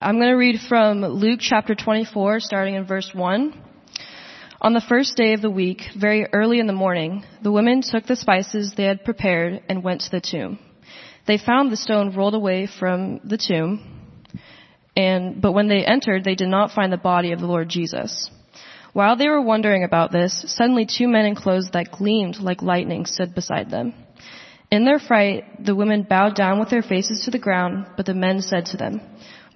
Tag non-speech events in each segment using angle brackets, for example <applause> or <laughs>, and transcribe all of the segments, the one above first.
I'm going to read from Luke chapter 24, starting in verse 1. On the first day of the week, very early in the morning, the women took the spices they had prepared and went to the tomb. They found the stone rolled away from the tomb, and, but when they entered, they did not find the body of the Lord Jesus. While they were wondering about this, suddenly two men in clothes that gleamed like lightning stood beside them. In their fright, the women bowed down with their faces to the ground, but the men said to them,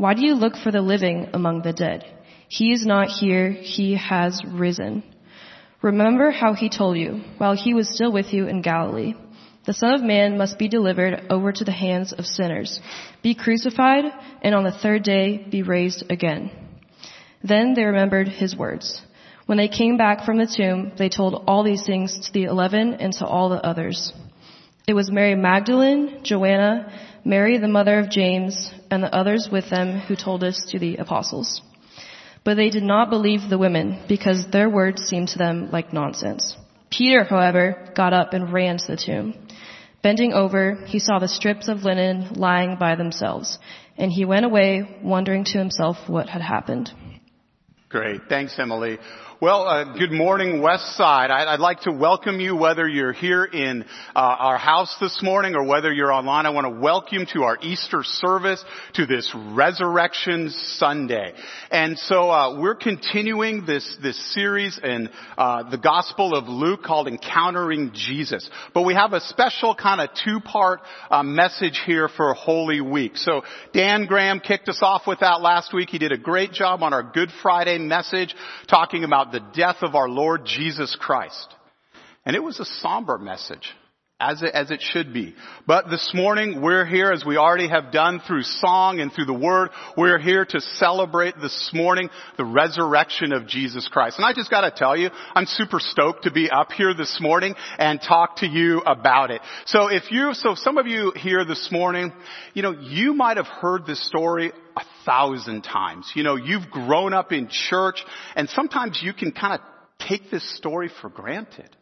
why do you look for the living among the dead? He is not here, he has risen. Remember how he told you, while he was still with you in Galilee. The Son of Man must be delivered over to the hands of sinners, be crucified, and on the third day be raised again. Then they remembered his words. When they came back from the tomb, they told all these things to the eleven and to all the others. It was Mary Magdalene, Joanna, Mary the mother of James, and the others with them who told us to the apostles. But they did not believe the women because their words seemed to them like nonsense. Peter, however, got up and ran to the tomb. Bending over, he saw the strips of linen lying by themselves, and he went away wondering to himself what had happened. Great. Thanks, Emily. Well, uh, good morning, West Side. I'd, I'd, like to welcome you, whether you're here in uh, our house this morning or whether you're online. I want to welcome you to our Easter service, to this Resurrection Sunday. And so uh, we're continuing this this series in uh, the Gospel of Luke called "Encountering Jesus." But we have a special kind of two part uh, message here for Holy Week. So Dan Graham kicked us off with that last week. He did a great job on our Good Friday message, talking about the death of our Lord Jesus Christ. And it was a somber message. As it, as it should be. But this morning we're here as we already have done through song and through the word. We're here to celebrate this morning the resurrection of Jesus Christ. And I just gotta tell you, I'm super stoked to be up here this morning and talk to you about it. So if you, so some of you here this morning, you know, you might have heard this story a thousand times. You know, you've grown up in church and sometimes you can kind of take this story for granted.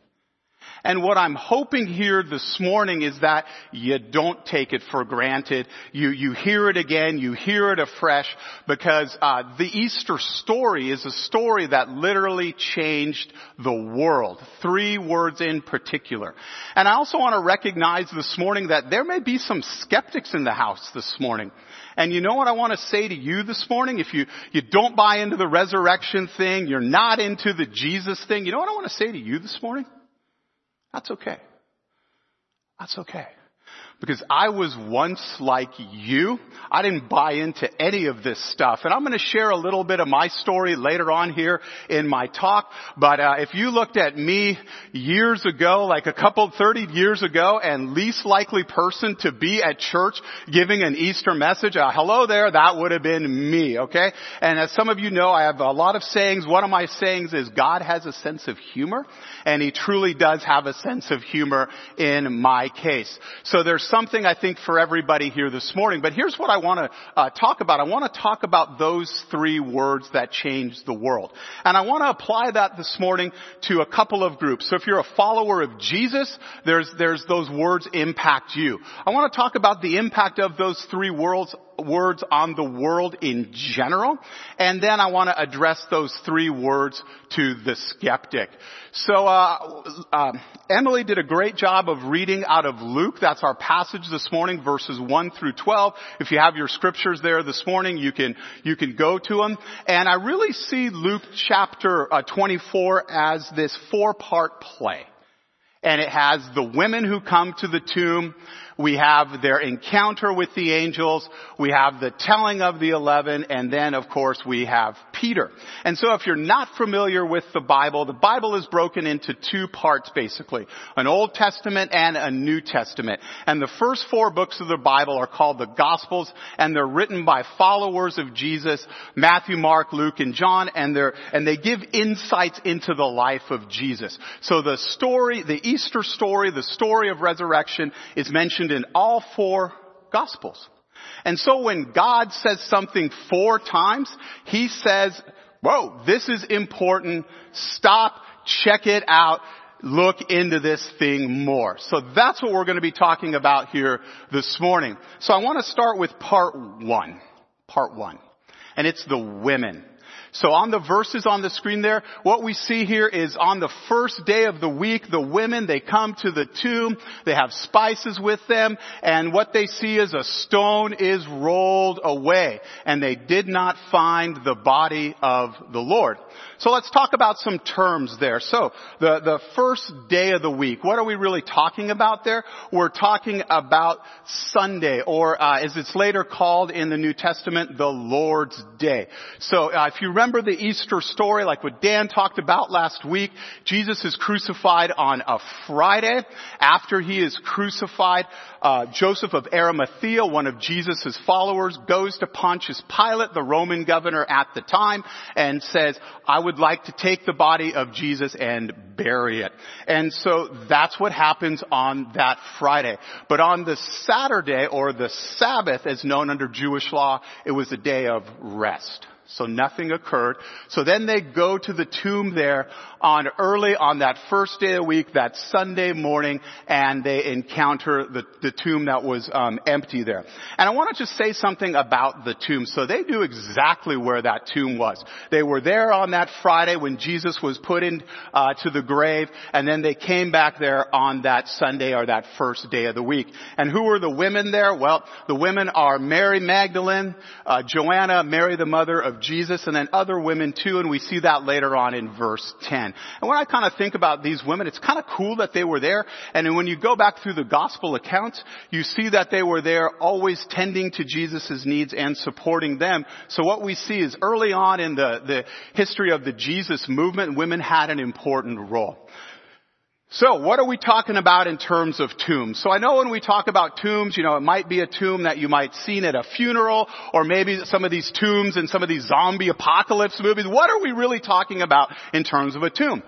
And what I'm hoping here this morning is that you don't take it for granted. You, you hear it again, you hear it afresh, because uh, the Easter story is a story that literally changed the world. Three words in particular. And I also want to recognize this morning that there may be some skeptics in the house this morning. And you know what I want to say to you this morning? If you, you don't buy into the resurrection thing, you're not into the Jesus thing, you know what I want to say to you this morning? That's okay. That's okay. Because I was once like you. I didn't buy into any of this stuff. And I'm going to share a little bit of my story later on here in my talk. But uh, if you looked at me years ago, like a couple, 30 years ago, and least likely person to be at church giving an Easter message, uh, hello there, that would have been me, okay? And as some of you know, I have a lot of sayings. One of my sayings is God has a sense of humor, and He truly does have a sense of humor in my case. So there's something I think for everybody here this morning, but here's what I want to uh, talk about. I want to talk about those three words that changed the world. And I want to apply that this morning to a couple of groups. So if you're a follower of Jesus, there's, there's those words impact you. I want to talk about the impact of those three words words on the world in general, and then I want to address those three words to the skeptic. So, uh, uh, Emily did a great job of reading out of Luke. That's our passage this morning, verses 1 through 12. If you have your scriptures there this morning, you can, you can go to them. And I really see Luke chapter uh, 24 as this four-part play. And it has the women who come to the tomb, we have their encounter with the angels, we have the telling of the eleven, and then of course we have Peter. And so if you're not familiar with the Bible, the Bible is broken into two parts basically. An Old Testament and a New Testament. And the first four books of the Bible are called the Gospels, and they're written by followers of Jesus, Matthew, Mark, Luke, and John, and they're, and they give insights into the life of Jesus. So the story, the Easter story, the story of resurrection is mentioned mentioned in all four gospels. And so when God says something four times, He says, whoa, this is important. Stop, check it out, look into this thing more. So that's what we're going to be talking about here this morning. So I want to start with part one. Part one. And it's the women. So on the verses on the screen there, what we see here is on the first day of the week, the women, they come to the tomb, they have spices with them, and what they see is a stone is rolled away, and they did not find the body of the Lord. So let's talk about some terms there. So the, the first day of the week, what are we really talking about there? We're talking about Sunday, or uh, as it's later called in the New Testament, the Lord's Day. So uh, if you remember the Easter story, like what Dan talked about last week, Jesus is crucified on a Friday. After he is crucified, uh, Joseph of Arimathea, one of Jesus' followers, goes to Pontius Pilate, the Roman governor at the time, and says, I would like to take the body of Jesus and bury it. And so that's what happens on that Friday. But on the Saturday, or the Sabbath as known under Jewish law, it was a day of rest. So nothing occurred. So then they go to the tomb there on early on that first day of the week, that Sunday morning, and they encounter the, the tomb that was um, empty there. And I want to just say something about the tomb. So they knew exactly where that tomb was. They were there on that Friday when Jesus was put into uh, the grave, and then they came back there on that Sunday or that first day of the week. And who were the women there? Well, the women are Mary Magdalene, uh, Joanna, Mary the mother of Jesus and then other women too, and we see that later on in verse 10. And when I kind of think about these women, it's kind of cool that they were there, and when you go back through the gospel accounts, you see that they were there always tending to Jesus' needs and supporting them. So what we see is early on in the, the history of the Jesus movement, women had an important role. So, what are we talking about in terms of tombs? So I know when we talk about tombs, you know, it might be a tomb that you might seen at a funeral, or maybe some of these tombs in some of these zombie apocalypse movies. What are we really talking about in terms of a tomb?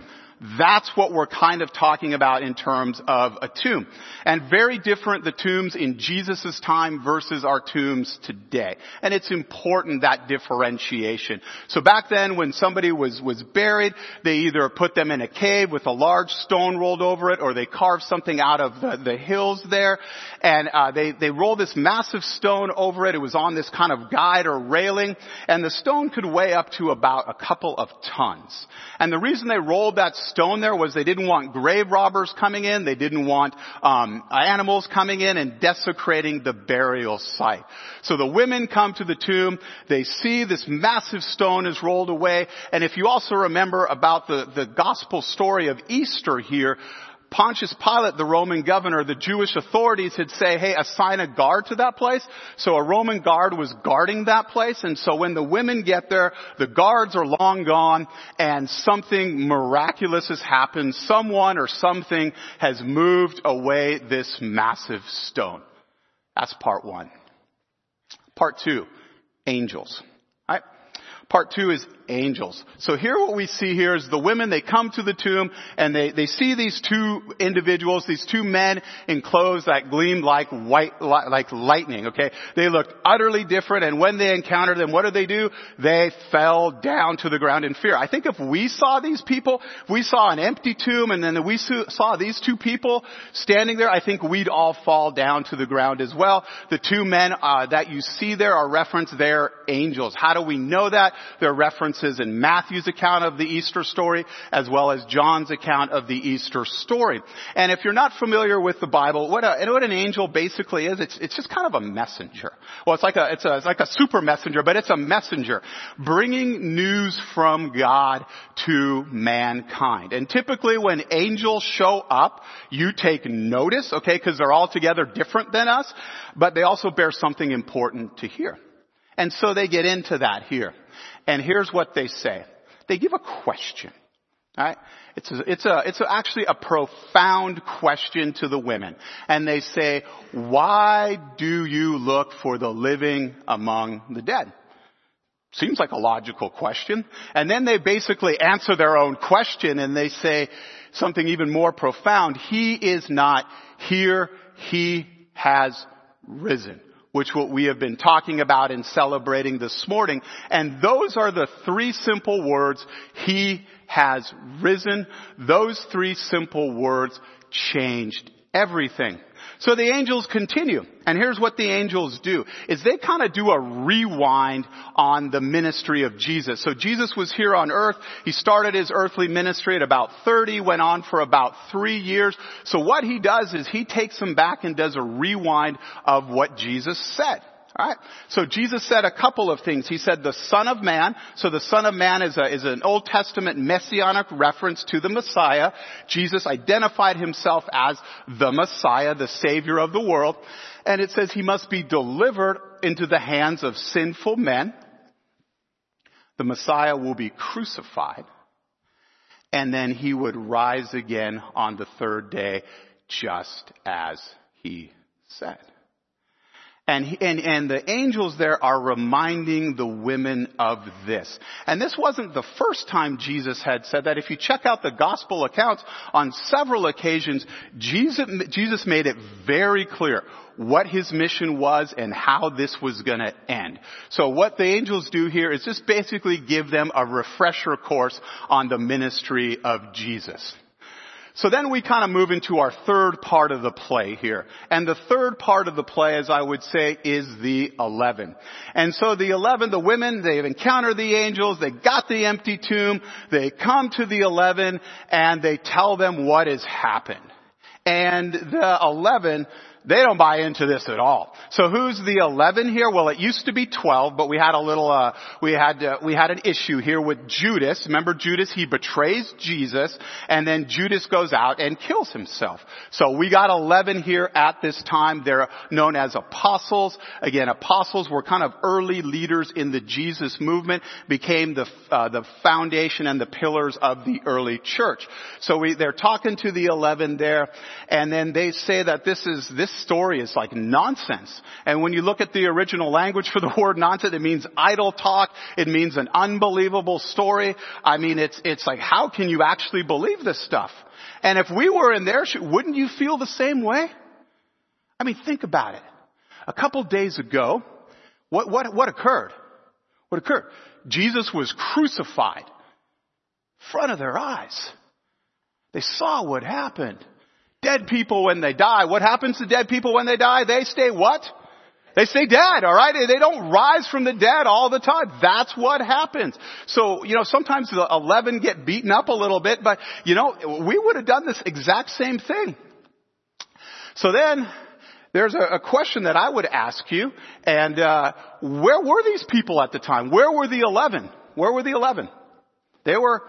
That's what we're kind of talking about in terms of a tomb. And very different the tombs in Jesus' time versus our tombs today. And it's important that differentiation. So back then when somebody was, was buried, they either put them in a cave with a large stone rolled over it or they carved something out of the, the hills there and uh, they, they rolled this massive stone over it. It was on this kind of guide or railing and the stone could weigh up to about a couple of tons. And the reason they rolled that stone there was they didn't want grave robbers coming in. They didn't want um, animals coming in and desecrating the burial site. So the women come to the tomb. They see this massive stone is rolled away. And if you also remember about the, the gospel story of Easter here, Pontius Pilate, the Roman governor, the Jewish authorities had say, hey, assign a guard to that place. So a Roman guard was guarding that place. And so when the women get there, the guards are long gone and something miraculous has happened. Someone or something has moved away this massive stone. That's part one. Part two, angels. Part two is angels. So here what we see here is the women, they come to the tomb and they, they see these two individuals, these two men in clothes that gleamed like white, like lightning, okay? They looked utterly different and when they encountered them, what did they do? They fell down to the ground in fear. I think if we saw these people, if we saw an empty tomb and then we saw these two people standing there, I think we'd all fall down to the ground as well. The two men uh, that you see there are referenced, they're angels. How do we know that? They're references in Matthew's account of the Easter story as well as John's account of the Easter story. And if you're not familiar with the Bible, what, a, what an angel basically is, it's, it's just kind of a messenger. Well, it's like a, it's a, it's like a super messenger, but it's a messenger bringing news from God to mankind. And typically when angels show up, you take notice, okay, because they're altogether different than us, but they also bear something important to hear. And so they get into that here. And here's what they say. They give a question. It's a, it's a, it's actually a profound question to the women. And they say, why do you look for the living among the dead? Seems like a logical question. And then they basically answer their own question and they say something even more profound. He is not here. He has risen which what we have been talking about and celebrating this morning. And those are the three simple words, He has risen. Those three simple words changed everything. So the angels continue. And here's what the angels do, is they kind of do a rewind on the ministry of Jesus. So Jesus was here on earth. He started his earthly ministry at about 30, went on for about three years. So what he does is he takes them back and does a rewind of what Jesus said. Alright? So Jesus said a couple of things. He said the Son of Man. So the Son of Man is, a, is an Old Testament messianic reference to the Messiah. Jesus identified himself as the Messiah, the Savior of the world. And it says he must be delivered into the hands of sinful men. The Messiah will be crucified. And then he would rise again on the third day just as he said. And, and, and the angels there are reminding the women of this. And this wasn't the first time Jesus had said that. If you check out the gospel accounts, on several occasions, Jesus, Jesus made it very clear what his mission was and how this was gonna end. So what the angels do here is just basically give them a refresher course on the ministry of Jesus. So then we kind of move into our third part of the play here. And the third part of the play, as I would say, is the 11. And so the 11, the women, they've encountered the angels, they got the empty tomb, they come to the 11, and they tell them what has happened. And the 11, they don't buy into this at all. So who's the 11 here? Well, it used to be 12, but we had a little, uh, we had, uh, we had an issue here with Judas. Remember Judas? He betrays Jesus, and then Judas goes out and kills himself. So we got 11 here at this time. They're known as apostles. Again, apostles were kind of early leaders in the Jesus movement, became the, uh, the foundation and the pillars of the early church. So we, they're talking to the 11 there, and then they say that this is, this story is like nonsense. And when you look at the original language for the <laughs> word nonsense, it means idle talk. It means an unbelievable story. I mean, it's, it's like, how can you actually believe this stuff? And if we were in there, wouldn't you feel the same way? I mean, think about it. A couple days ago, what, what, what occurred? What occurred? Jesus was crucified. In front of their eyes. They saw what happened. Dead people when they die. What happens to dead people when they die? They stay what? They stay dead, alright? They don't rise from the dead all the time. That's what happens. So, you know, sometimes the 11 get beaten up a little bit, but, you know, we would have done this exact same thing. So then, there's a, question that I would ask you, and, uh, where were these people at the time? Where were the 11? Where were the 11? They were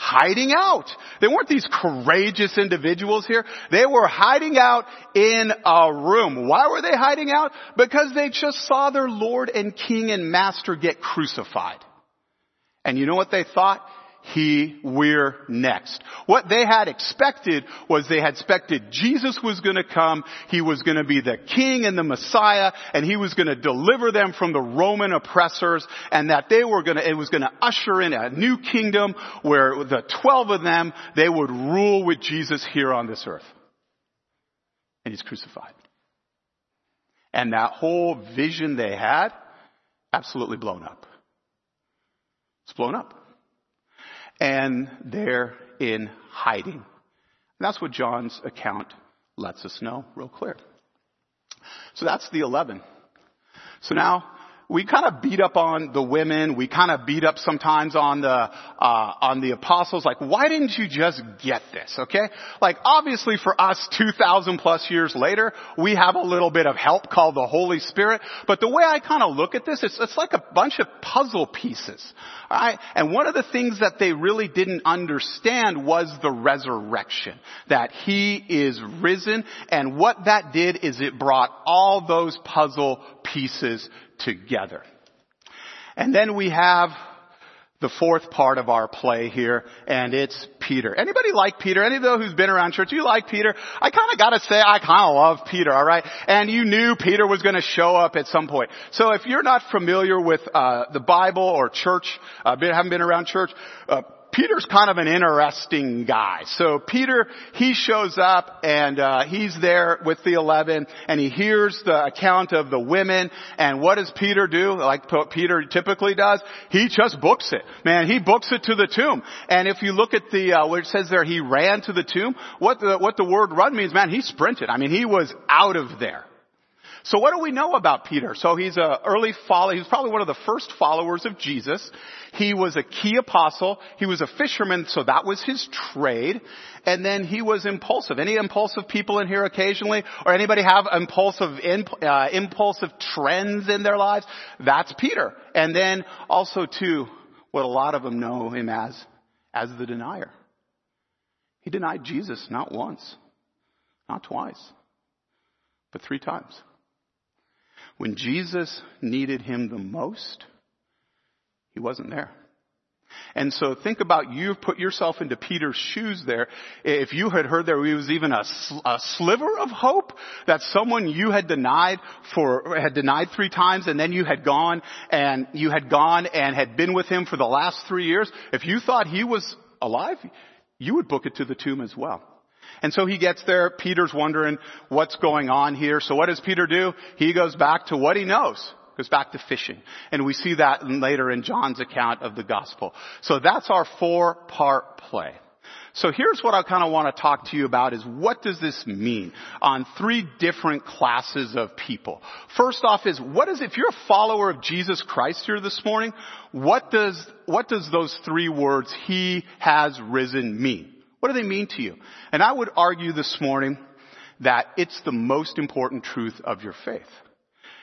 hiding out. They weren't these courageous individuals here. They were hiding out in a room. Why were they hiding out? Because they just saw their Lord and King and Master get crucified. And you know what they thought? He, we're next. What they had expected was they had expected Jesus was gonna come, he was gonna be the king and the Messiah, and he was gonna deliver them from the Roman oppressors, and that they were gonna, it was gonna usher in a new kingdom where the twelve of them, they would rule with Jesus here on this earth. And he's crucified. And that whole vision they had, absolutely blown up. It's blown up and they're in hiding. And that's what John's account lets us know real clear. So that's the 11. So now we kind of beat up on the women. We kind of beat up sometimes on the uh, on the apostles. Like, why didn't you just get this? Okay, like obviously for us, two thousand plus years later, we have a little bit of help called the Holy Spirit. But the way I kind of look at this, it's it's like a bunch of puzzle pieces. All right, and one of the things that they really didn't understand was the resurrection. That He is risen, and what that did is it brought all those puzzle pieces together. And then we have the fourth part of our play here, and it's Peter. Anybody like Peter? Any of those who's been around church, you like Peter? I kinda gotta say, I kinda love Peter, alright? And you knew Peter was gonna show up at some point. So if you're not familiar with, uh, the Bible or church, uh, haven't been around church, uh, Peter's kind of an interesting guy. So Peter, he shows up and uh, he's there with the eleven, and he hears the account of the women. And what does Peter do? Like Peter typically does, he just books it. Man, he books it to the tomb. And if you look at the uh, where it says there, he ran to the tomb. What the what the word run means, man, he sprinted. I mean, he was out of there. So what do we know about Peter? So he's an early follower. He was probably one of the first followers of Jesus. He was a key apostle. He was a fisherman, so that was his trade. And then he was impulsive. Any impulsive people in here occasionally? Or anybody have impulsive, uh, impulsive trends in their lives? That's Peter. And then also too, what a lot of them know him as, as the denier. He denied Jesus not once, not twice, but three times. When Jesus needed him the most, he wasn't there. And so think about you've put yourself into Peter's shoes there. If you had heard there was even a, a, sliver of hope that someone you had denied for, had denied three times and then you had gone and you had gone and had been with him for the last three years, if you thought he was alive, you would book it to the tomb as well. And so he gets there. Peter's wondering what's going on here. So what does Peter do? He goes back to what he knows. Goes back to fishing. And we see that later in John's account of the gospel. So that's our four part play. So here's what I kind of want to talk to you about is what does this mean on three different classes of people. First off is what is, if you're a follower of Jesus Christ here this morning, what does, what does those three words, He has risen mean? What do they mean to you? And I would argue this morning that it's the most important truth of your faith.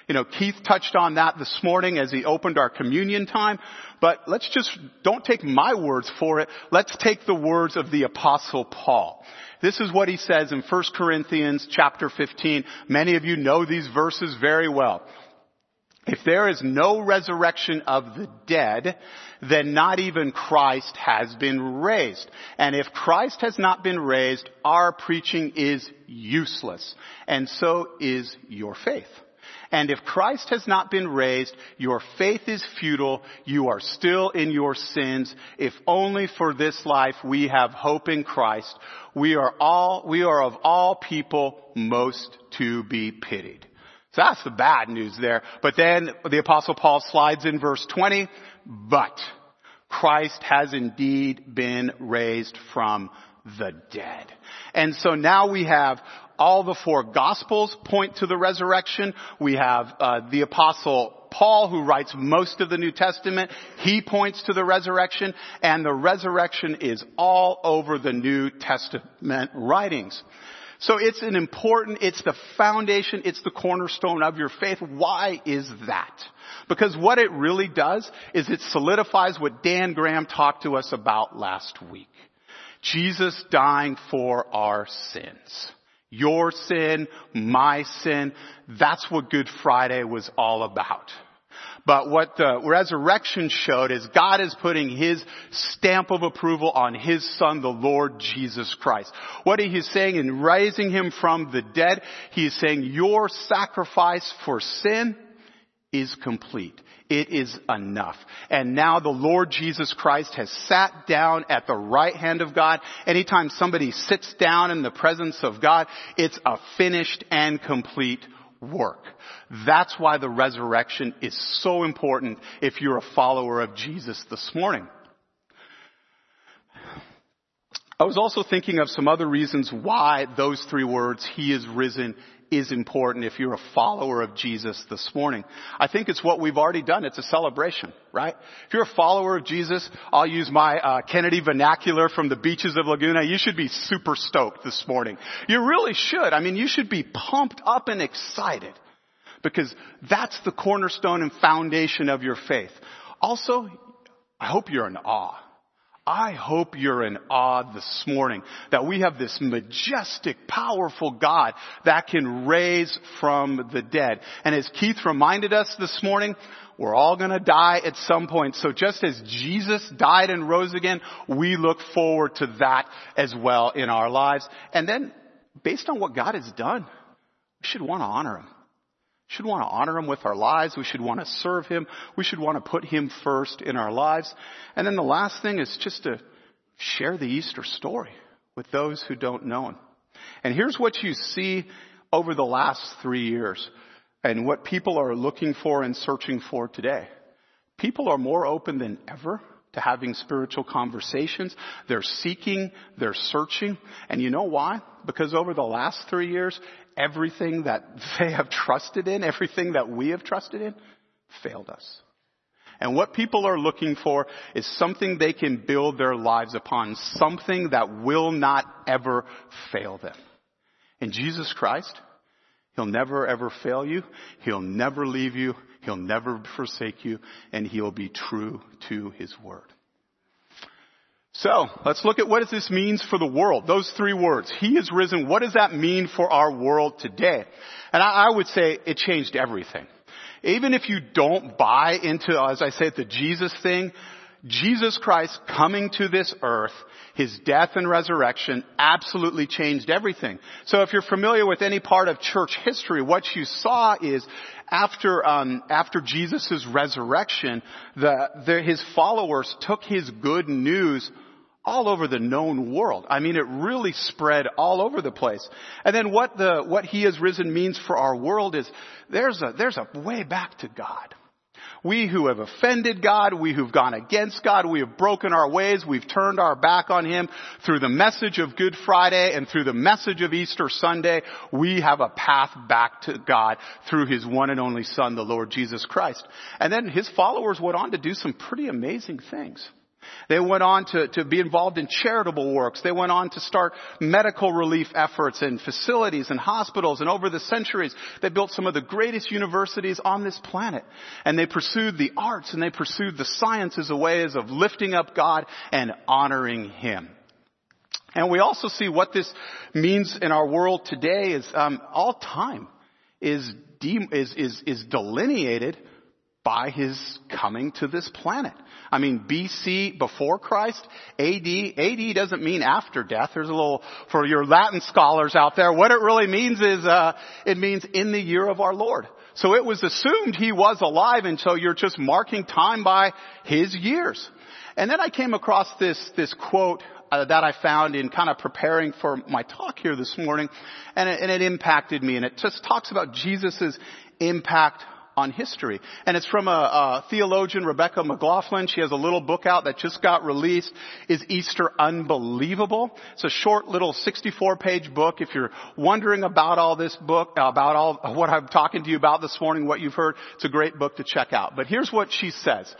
You know, Keith touched on that this morning as he opened our communion time, but let's just, don't take my words for it. Let's take the words of the apostle Paul. This is what he says in 1 Corinthians chapter 15. Many of you know these verses very well. If there is no resurrection of the dead, then not even Christ has been raised. And if Christ has not been raised, our preaching is useless. And so is your faith. And if Christ has not been raised, your faith is futile. You are still in your sins. If only for this life we have hope in Christ, we are all, we are of all people most to be pitied. So that's the bad news there. But then the apostle Paul slides in verse 20, but Christ has indeed been raised from the dead. And so now we have all the four gospels point to the resurrection. We have uh, the apostle Paul who writes most of the New Testament. He points to the resurrection and the resurrection is all over the New Testament writings. So it's an important, it's the foundation, it's the cornerstone of your faith. Why is that? Because what it really does is it solidifies what Dan Graham talked to us about last week. Jesus dying for our sins. Your sin, my sin, that's what Good Friday was all about. But what the resurrection showed is God is putting His stamp of approval on His Son, the Lord Jesus Christ. What He's saying in raising Him from the dead, He is saying your sacrifice for sin is complete. It is enough. And now the Lord Jesus Christ has sat down at the right hand of God. Anytime somebody sits down in the presence of God, it's a finished and complete work. That's why the resurrection is so important if you're a follower of Jesus this morning. I was also thinking of some other reasons why those three words, He is risen, is important if you're a follower of Jesus this morning. I think it's what we've already done. It's a celebration, right? If you're a follower of Jesus, I'll use my uh, Kennedy vernacular from the beaches of Laguna. You should be super stoked this morning. You really should. I mean, you should be pumped up and excited because that's the cornerstone and foundation of your faith. Also, I hope you're in awe I hope you're in awe this morning that we have this majestic, powerful God that can raise from the dead. And as Keith reminded us this morning, we're all gonna die at some point. So just as Jesus died and rose again, we look forward to that as well in our lives. And then, based on what God has done, we should want to honor Him should want to honor him with our lives. We should want to serve him. We should want to put him first in our lives. And then the last thing is just to share the Easter story with those who don't know him. And here's what you see over the last three years and what people are looking for and searching for today. People are more open than ever to having spiritual conversations. They're seeking, they're searching. And you know why? Because over the last three years, everything that they have trusted in, everything that we have trusted in, failed us. And what people are looking for is something they can build their lives upon, something that will not ever fail them. In Jesus Christ, He'll never ever fail you. He'll never leave you. He'll never forsake you. And He'll be true to His word. So, let's look at what does this means for the world. Those three words. He is risen. What does that mean for our world today? And I, I would say it changed everything. Even if you don't buy into, as I say, the Jesus thing, Jesus Christ coming to this earth, His death and resurrection absolutely changed everything. So if you're familiar with any part of church history, what you saw is after, um, after Jesus' resurrection, the, the, His followers took His good news all over the known world. I mean, it really spread all over the place. And then what the, what He has risen means for our world is there's a, there's a way back to God. We who have offended God, we who've gone against God, we have broken our ways, we've turned our back on Him through the message of Good Friday and through the message of Easter Sunday, we have a path back to God through His one and only Son, the Lord Jesus Christ. And then His followers went on to do some pretty amazing things. They went on to, to be involved in charitable works. They went on to start medical relief efforts in facilities and hospitals. And over the centuries, they built some of the greatest universities on this planet. And they pursued the arts and they pursued the sciences as ways of lifting up God and honoring Him. And we also see what this means in our world today is um, all time is, de- is, is, is delineated by his coming to this planet. I mean, BC, before Christ, AD, AD doesn't mean after death. There's a little, for your Latin scholars out there, what it really means is, uh, it means in the year of our Lord. So it was assumed he was alive and so you're just marking time by his years. And then I came across this, this quote uh, that I found in kind of preparing for my talk here this morning, and it, and it impacted me. And it just talks about Jesus' impact on history. And it's from a, a, theologian, Rebecca McLaughlin. She has a little book out that just got released. Is Easter Unbelievable? It's a short little 64 page book. If you're wondering about all this book, about all what I'm talking to you about this morning, what you've heard, it's a great book to check out. But here's what she says.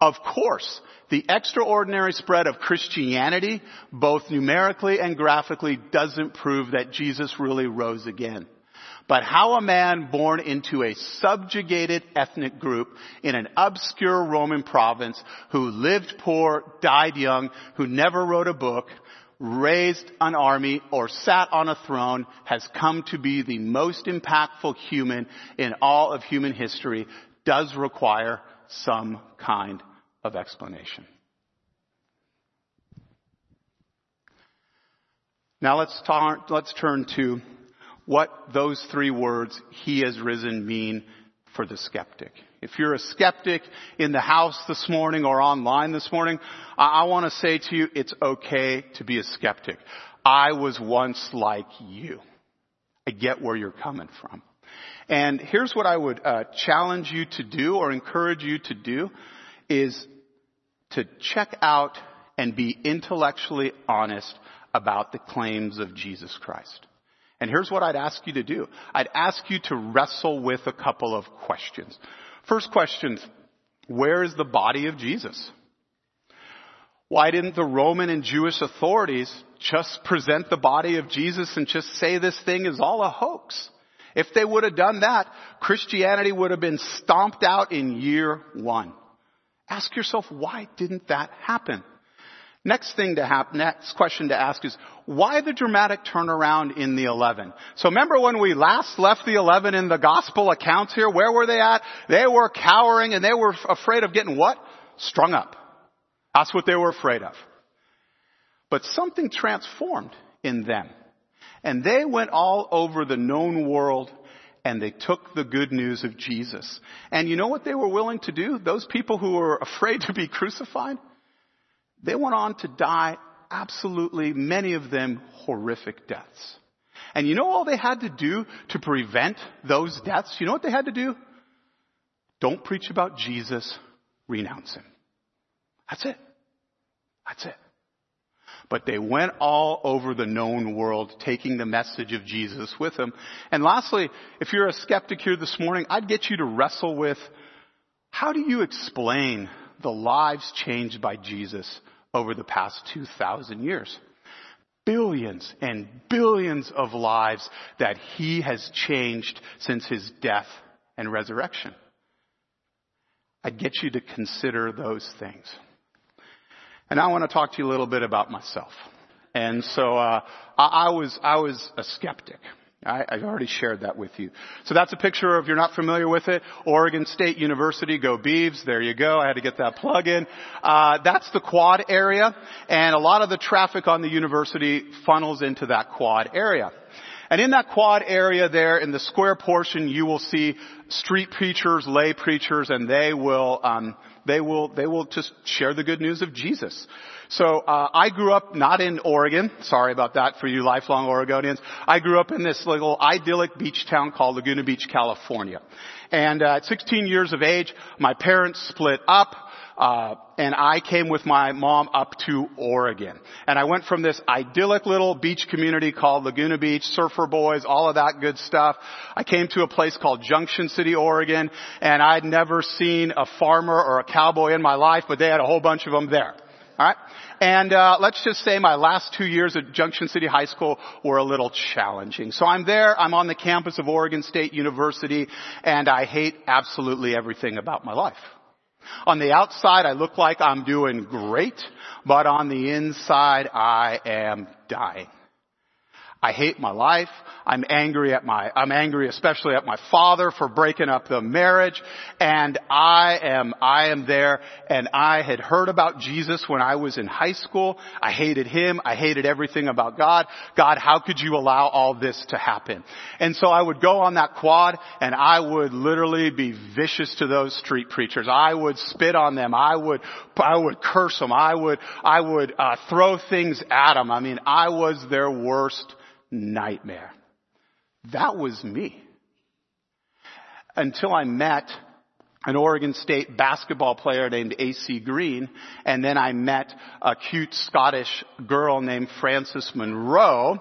Of course, the extraordinary spread of Christianity, both numerically and graphically, doesn't prove that Jesus really rose again but how a man born into a subjugated ethnic group in an obscure Roman province who lived poor, died young, who never wrote a book, raised an army, or sat on a throne has come to be the most impactful human in all of human history does require some kind of explanation. Now let's, tar- let's turn to what those three words, He has risen, mean for the skeptic. If you're a skeptic in the house this morning or online this morning, I, want to say to you, it's okay to be a skeptic. I was once like you. I get where you're coming from. And here's what I would uh, challenge you to do or encourage you to do is to check out and be intellectually honest about the claims of Jesus Christ. And here's what I'd ask you to do. I'd ask you to wrestle with a couple of questions. First question, where is the body of Jesus? Why didn't the Roman and Jewish authorities just present the body of Jesus and just say this thing is all a hoax? If they would have done that, Christianity would have been stomped out in year one. Ask yourself, why didn't that happen? Next thing to happen, next question to ask is, why the dramatic turnaround in the 11? So remember when we last left the 11 in the gospel accounts here, where were they at? They were cowering and they were afraid of getting what? Strung up. That's what they were afraid of. But something transformed in them. And they went all over the known world and they took the good news of Jesus. And you know what they were willing to do? Those people who were afraid to be crucified? They went on to die absolutely, many of them horrific deaths. And you know all they had to do to prevent those deaths? You know what they had to do? Don't preach about Jesus, renounce him. That's it. That's it. But they went all over the known world taking the message of Jesus with them. And lastly, if you're a skeptic here this morning, I'd get you to wrestle with how do you explain the lives changed by Jesus over the past 2,000 years? Billions and billions of lives that he has changed since his death and resurrection. I'd get you to consider those things. And I want to talk to you a little bit about myself. And so uh, I, I was I was a skeptic. I, I already shared that with you. So that's a picture of, if you're not familiar with it, Oregon State University, go Beavs. There you go. I had to get that plug in. Uh, that's the quad area, and a lot of the traffic on the university funnels into that quad area. And in that quad area there, in the square portion, you will see street preachers, lay preachers, and they will um, they will, they will just share the good news of Jesus. So, uh, I grew up not in Oregon. Sorry about that for you lifelong Oregonians. I grew up in this little idyllic beach town called Laguna Beach, California. And uh, at 16 years of age, my parents split up. Uh, and I came with my mom up to Oregon. And I went from this idyllic little beach community called Laguna Beach, surfer boys, all of that good stuff. I came to a place called Junction City, Oregon, and I'd never seen a farmer or a cowboy in my life, but they had a whole bunch of them there. Alright? And uh, let's just say my last two years at Junction City High School were a little challenging. So I'm there, I'm on the campus of Oregon State University, and I hate absolutely everything about my life. On the outside, I look like I'm doing great, but on the inside, I am dying. I hate my life. I'm angry at my, I'm angry especially at my father for breaking up the marriage. And I am, I am there and I had heard about Jesus when I was in high school. I hated him. I hated everything about God. God, how could you allow all this to happen? And so I would go on that quad and I would literally be vicious to those street preachers. I would spit on them. I would, I would curse them. I would, I would, uh, throw things at them. I mean, I was their worst nightmare. That was me. Until I met an Oregon State basketball player named AC Green, and then I met a cute Scottish girl named Frances Monroe,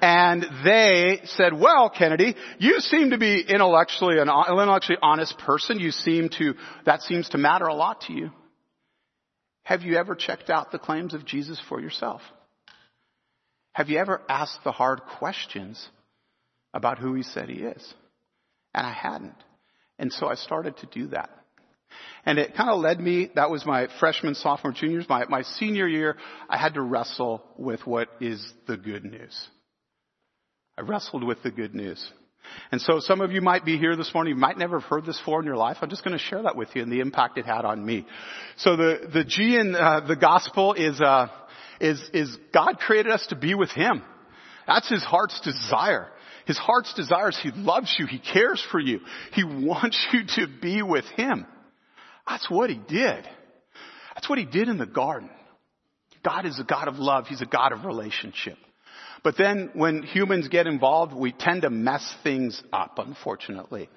and they said, well, Kennedy, you seem to be intellectually an intellectually honest person. You seem to, that seems to matter a lot to you. Have you ever checked out the claims of Jesus for yourself? Have you ever asked the hard questions about who he said he is? And I hadn't. And so I started to do that. And it kind of led me, that was my freshman, sophomore, juniors, my, my senior year, I had to wrestle with what is the good news. I wrestled with the good news. And so some of you might be here this morning, you might never have heard this before in your life. I'm just going to share that with you and the impact it had on me. So the, the G in uh, the gospel is, uh, is, is God created us to be with Him. That's His heart's desire. His heart's desire is He loves you. He cares for you. He wants you to be with Him. That's what He did. That's what He did in the garden. God is a God of love. He's a God of relationship. But then when humans get involved, we tend to mess things up, unfortunately.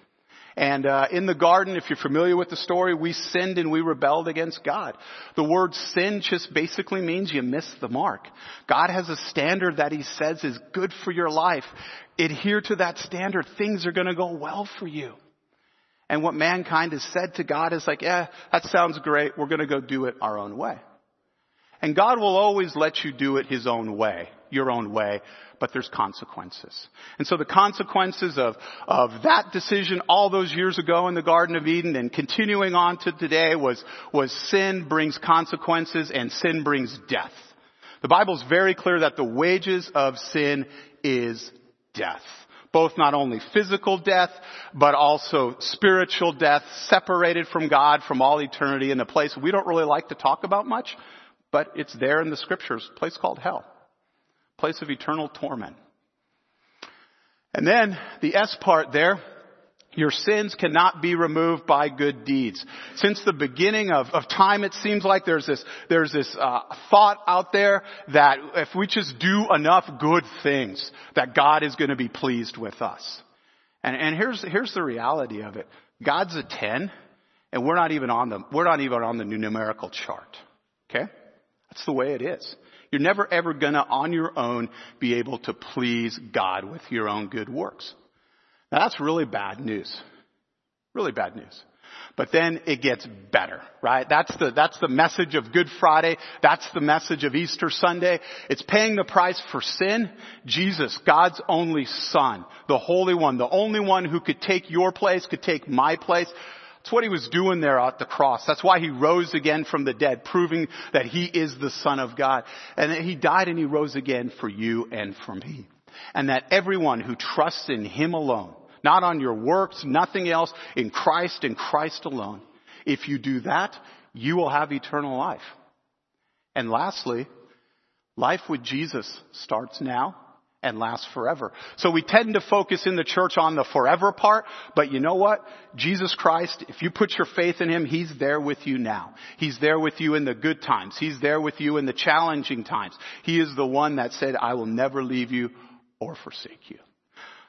And uh, in the garden, if you're familiar with the story, we sinned and we rebelled against God. The word sin just basically means you missed the mark. God has a standard that He says is good for your life. Adhere to that standard. Things are going to go well for you. And what mankind has said to God is like, yeah, that sounds great. We're going to go do it our own way. And God will always let you do it His own way, your own way but there's consequences. And so the consequences of, of that decision all those years ago in the Garden of Eden and continuing on to today was, was sin brings consequences and sin brings death. The Bible is very clear that the wages of sin is death. Both not only physical death, but also spiritual death, separated from God from all eternity in a place we don't really like to talk about much, but it's there in the scriptures, a place called hell place of eternal torment. And then the S part there, Your sins cannot be removed by good deeds. Since the beginning of, of time, it seems like there's this, there's this uh, thought out there that if we just do enough good things, that God is going to be pleased with us. And, and here's, here's the reality of it. God's a 10, and we're not even on the, we're not even on the numerical chart. Okay? That's the way it is. You're never ever gonna on your own be able to please God with your own good works. Now that's really bad news. Really bad news. But then it gets better, right? That's the, that's the message of Good Friday. That's the message of Easter Sunday. It's paying the price for sin. Jesus, God's only Son, the Holy One, the only one who could take your place, could take my place. That's what he was doing there at the cross. That's why he rose again from the dead, proving that he is the Son of God. And that he died and he rose again for you and for me. And that everyone who trusts in him alone, not on your works, nothing else, in Christ and Christ alone, if you do that, you will have eternal life. And lastly, life with Jesus starts now and lasts forever. So we tend to focus in the church on the forever part, but you know what? Jesus Christ, if you put your faith in Him, He's there with you now. He's there with you in the good times. He's there with you in the challenging times. He is the one that said, I will never leave you or forsake you.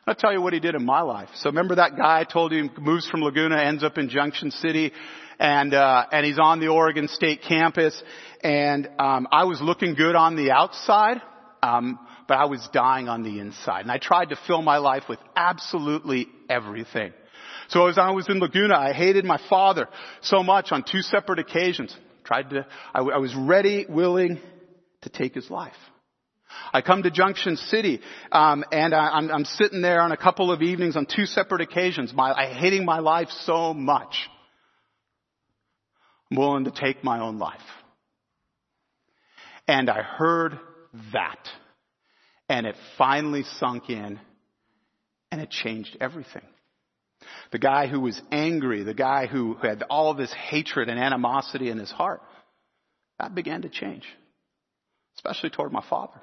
I'll tell you what he did in my life. So remember that guy I told you moves from Laguna, ends up in Junction City, and uh, and he's on the Oregon State campus. And um, I was looking good on the outside, um, but I was dying on the inside. And I tried to fill my life with absolutely everything. So as I was in Laguna, I hated my father so much on two separate occasions. Tried to, I, was ready, willing to take his life. I come to Junction City, um, and I, am sitting there on a couple of evenings on two separate occasions. My, I hating my life so much. I'm willing to take my own life. And I heard that. And it finally sunk in and it changed everything. The guy who was angry, the guy who had all this hatred and animosity in his heart, that began to change. Especially toward my father.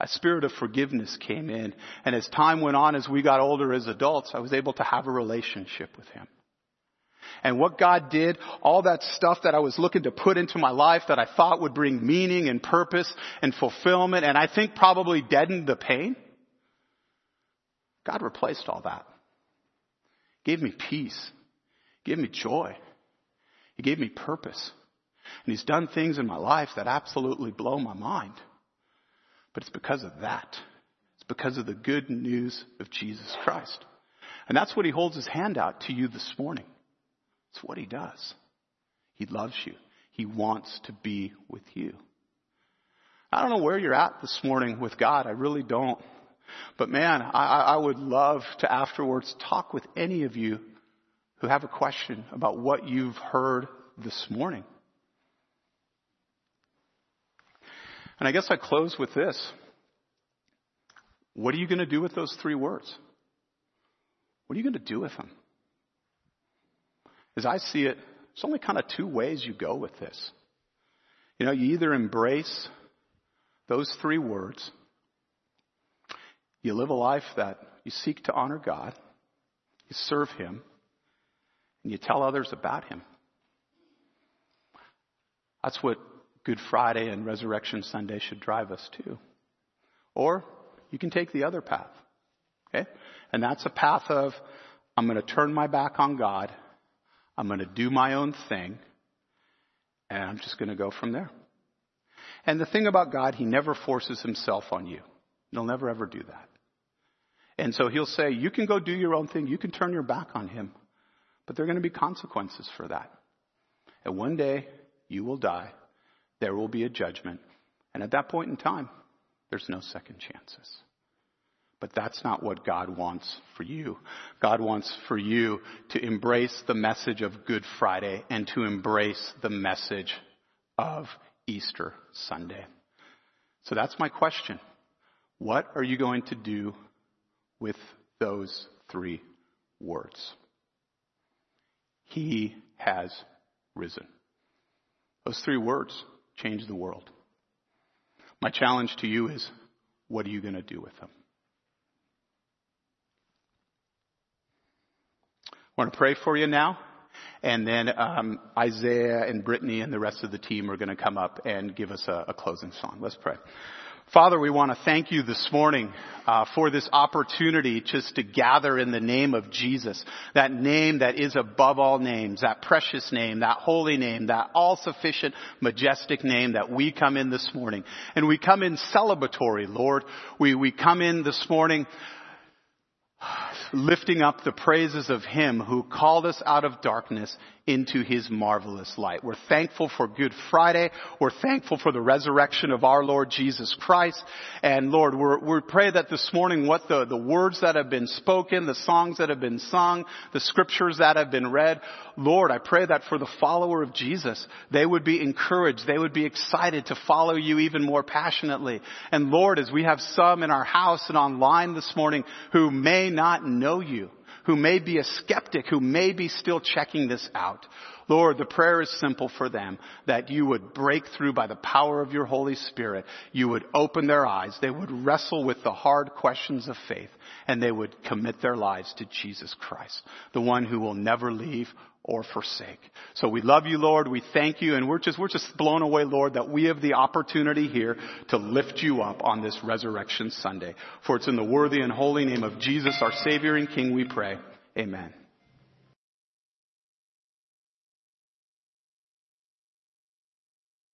A spirit of forgiveness came in. And as time went on, as we got older as adults, I was able to have a relationship with him. And what God did, all that stuff that I was looking to put into my life that I thought would bring meaning and purpose and fulfillment, and I think probably deadened the pain, God replaced all that. Gave me peace. Gave me joy. He gave me purpose. And He's done things in my life that absolutely blow my mind. But it's because of that. It's because of the good news of Jesus Christ. And that's what he holds his hand out to you this morning. It's what he does. He loves you. He wants to be with you. I don't know where you're at this morning with God. I really don't. But man, I, I would love to afterwards talk with any of you who have a question about what you've heard this morning. And I guess I close with this. What are you going to do with those three words? What are you going to do with them? As I see it, there's only kind of two ways you go with this. You know, you either embrace those three words, you live a life that you seek to honor God, you serve Him, and you tell others about Him. That's what Good Friday and Resurrection Sunday should drive us to. Or you can take the other path. Okay? And that's a path of, I'm going to turn my back on God. I'm going to do my own thing. And I'm just going to go from there. And the thing about God, He never forces Himself on you. He'll never ever do that. And so He'll say, you can go do your own thing. You can turn your back on Him. But there are going to be consequences for that. And one day, you will die there will be a judgment. And at that point in time, there's no second chances. But that's not what God wants for you. God wants for you to embrace the message of Good Friday and to embrace the message of Easter Sunday. So that's my question. What are you going to do with those three words? He has risen. Those three words change the world. My challenge to you is what are you going to do with them? I want to pray for you now. And then um, Isaiah and Brittany and the rest of the team are going to come up and give us a, a closing song. Let's pray. Father, we want to thank you this morning uh, for this opportunity just to gather in the name of Jesus, that name that is above all names, that precious name, that holy name, that all-sufficient, majestic name that we come in this morning. And we come in celebratory, Lord. We, we come in this morning lifting up the praises of Him who called us out of darkness into His marvelous light. We're thankful for Good Friday. We're thankful for the resurrection of our Lord Jesus Christ. And Lord, we pray that this morning what the, the words that have been spoken, the songs that have been sung, the scriptures that have been read, Lord, I pray that for the follower of Jesus, they would be encouraged. They would be excited to follow you even more passionately. And Lord, as we have some in our house and online this morning who may not know you, who may be a skeptic, who may be still checking this out. Lord, the prayer is simple for them that you would break through by the power of your Holy Spirit. You would open their eyes. They would wrestle with the hard questions of faith and they would commit their lives to Jesus Christ, the one who will never leave or forsake. So we love you, Lord. We thank you and we're just, we're just blown away, Lord, that we have the opportunity here to lift you up on this resurrection Sunday. For it's in the worthy and holy name of Jesus, our Savior and King, we pray. Amen.